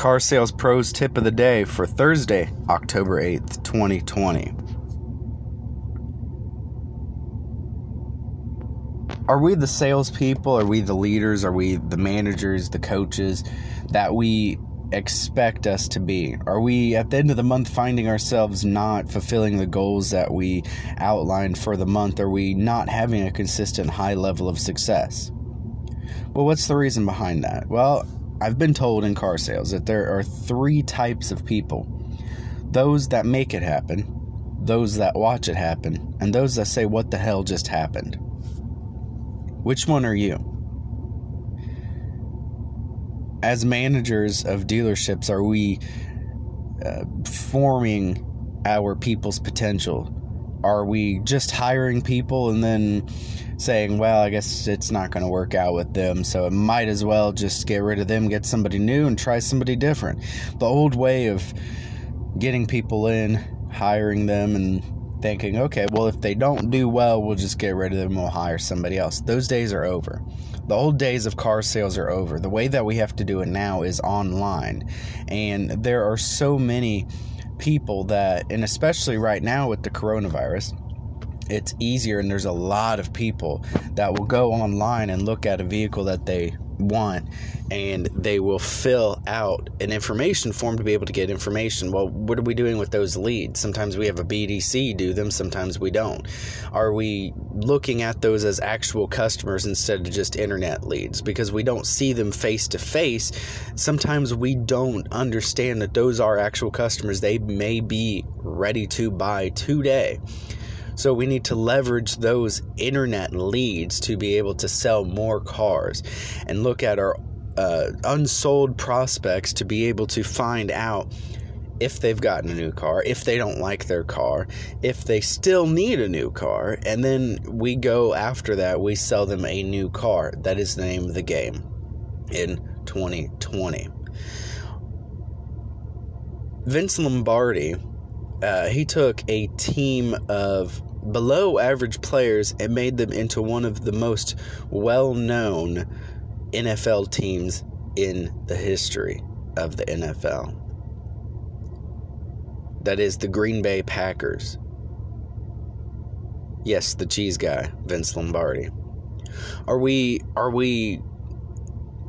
Car Sales Pros tip of the day for Thursday, October 8th, 2020. Are we the salespeople? Are we the leaders? Are we the managers, the coaches that we expect us to be? Are we at the end of the month finding ourselves not fulfilling the goals that we outlined for the month? Are we not having a consistent high level of success? Well, what's the reason behind that? Well, I've been told in car sales that there are three types of people those that make it happen, those that watch it happen, and those that say, What the hell just happened? Which one are you? As managers of dealerships, are we uh, forming our people's potential? Are we just hiring people and then saying, well, I guess it's not going to work out with them, so it might as well just get rid of them, get somebody new, and try somebody different? The old way of getting people in, hiring them, and thinking, okay, well, if they don't do well, we'll just get rid of them, we'll hire somebody else. Those days are over. The old days of car sales are over. The way that we have to do it now is online. And there are so many people that, and especially right now with the coronavirus, it's easier and there's a lot of people that will go online and look at a vehicle that they want and they will fill out an information form to be able to get information. Well, what are we doing with those leads? Sometimes we have a BDC do them, sometimes we don't. Are we looking at those as actual customers instead of just internet leads? Because we don't see them face to face, sometimes we don't understand that those are actual customers. They may be ready to buy today. So we need to leverage those internet leads to be able to sell more cars and look at our uh, unsold prospects to be able to find out if they've gotten a new car, if they don't like their car, if they still need a new car, and then we go after that, we sell them a new car. That is the name of the game in 2020. Vince Lombardi, uh, he took a team of below average players and made them into one of the most well known NFL teams in the history of the NFL. That is the Green Bay Packers. Yes, the cheese guy, Vince Lombardi. Are we are we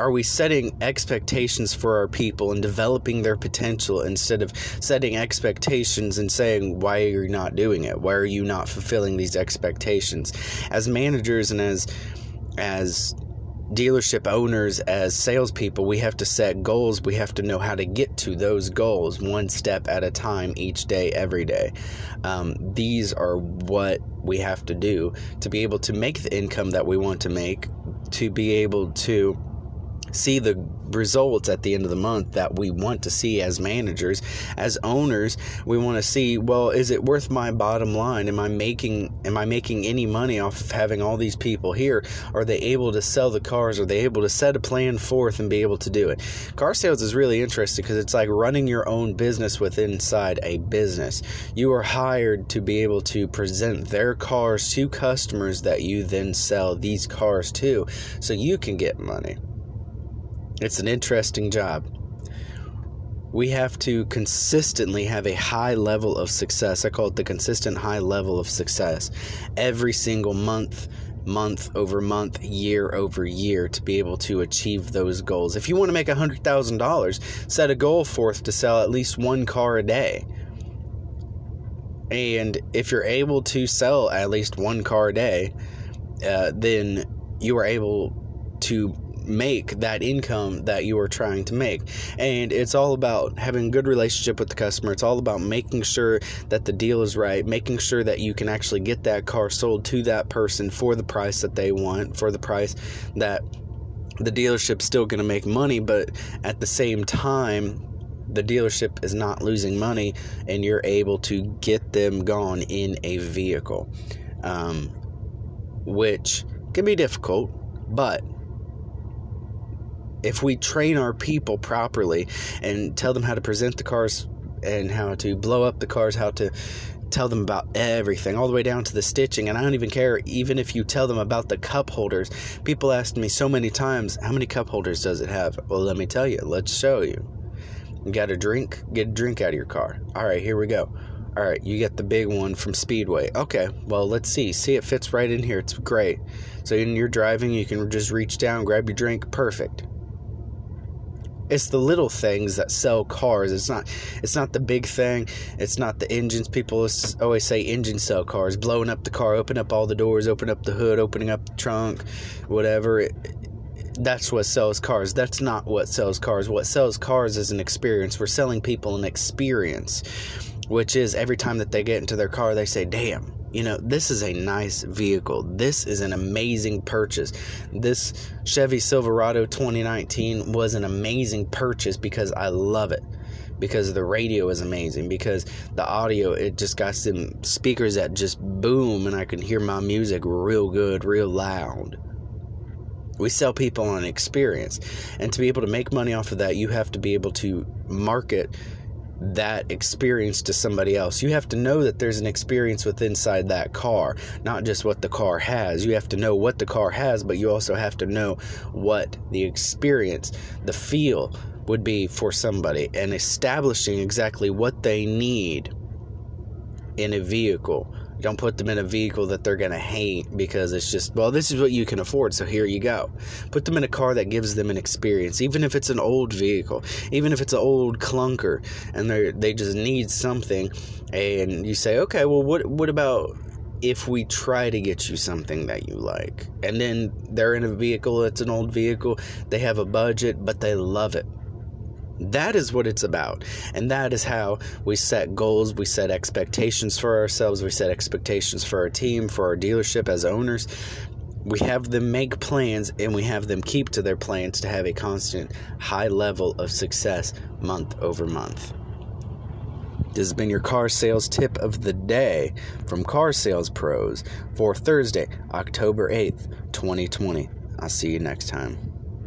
are we setting expectations for our people and developing their potential instead of setting expectations and saying, why are you not doing it? Why are you not fulfilling these expectations? As managers and as, as dealership owners, as salespeople, we have to set goals. We have to know how to get to those goals one step at a time, each day, every day. Um, these are what we have to do to be able to make the income that we want to make, to be able to see the results at the end of the month that we want to see as managers as owners. We want to see well is it worth my bottom line? Am i making am i making any money off of having all these people here? Are they able to sell the cars? Are they able to set a plan forth and be able to do it? Car sales is really interesting because it's like running your own business within inside a business. You are hired to be able to present their cars to customers that you then sell these cars to so you can get money it's an interesting job. We have to consistently have a high level of success. I call it the consistent high level of success every single month, month over month, year over year to be able to achieve those goals. If you want to make $100,000, set a goal forth to sell at least one car a day. And if you're able to sell at least one car a day, uh, then you are able to make that income that you are trying to make. And it's all about having a good relationship with the customer. It's all about making sure that the deal is right, making sure that you can actually get that car sold to that person for the price that they want, for the price that the dealership's still going to make money, but at the same time, the dealership is not losing money and you're able to get them gone in a vehicle, um, which can be difficult, but if we train our people properly and tell them how to present the cars and how to blow up the cars, how to tell them about everything, all the way down to the stitching. And I don't even care, even if you tell them about the cup holders. People ask me so many times, How many cup holders does it have? Well, let me tell you, let's show you. You got a drink? Get a drink out of your car. All right, here we go. All right, you get the big one from Speedway. Okay, well, let's see. See, it fits right in here. It's great. So, when you're driving, you can just reach down, grab your drink. Perfect. It's the little things that sell cars. It's not. It's not the big thing. It's not the engines. People always say engines sell cars. Blowing up the car, open up all the doors, open up the hood, opening up the trunk, whatever. It, that's what sells cars. That's not what sells cars. What sells cars is an experience. We're selling people an experience, which is every time that they get into their car, they say, damn, you know, this is a nice vehicle. This is an amazing purchase. This Chevy Silverado 2019 was an amazing purchase because I love it. Because the radio is amazing. Because the audio, it just got some speakers that just boom, and I can hear my music real good, real loud. We sell people on experience. And to be able to make money off of that, you have to be able to market that experience to somebody else. You have to know that there's an experience with inside that car, not just what the car has. You have to know what the car has, but you also have to know what the experience, the feel would be for somebody and establishing exactly what they need in a vehicle don't put them in a vehicle that they're going to hate because it's just, well, this is what you can afford, so here you go. Put them in a car that gives them an experience, even if it's an old vehicle, even if it's an old clunker and they they just need something and you say, "Okay, well what what about if we try to get you something that you like?" And then they're in a vehicle that's an old vehicle, they have a budget, but they love it that is what it's about. And that is how we set goals, we set expectations for ourselves, we set expectations for our team, for our dealership as owners. We have them make plans and we have them keep to their plans to have a constant high level of success month over month. This has been your car sales tip of the day from Car Sales Pros for Thursday, October 8th, 2020. I'll see you next time.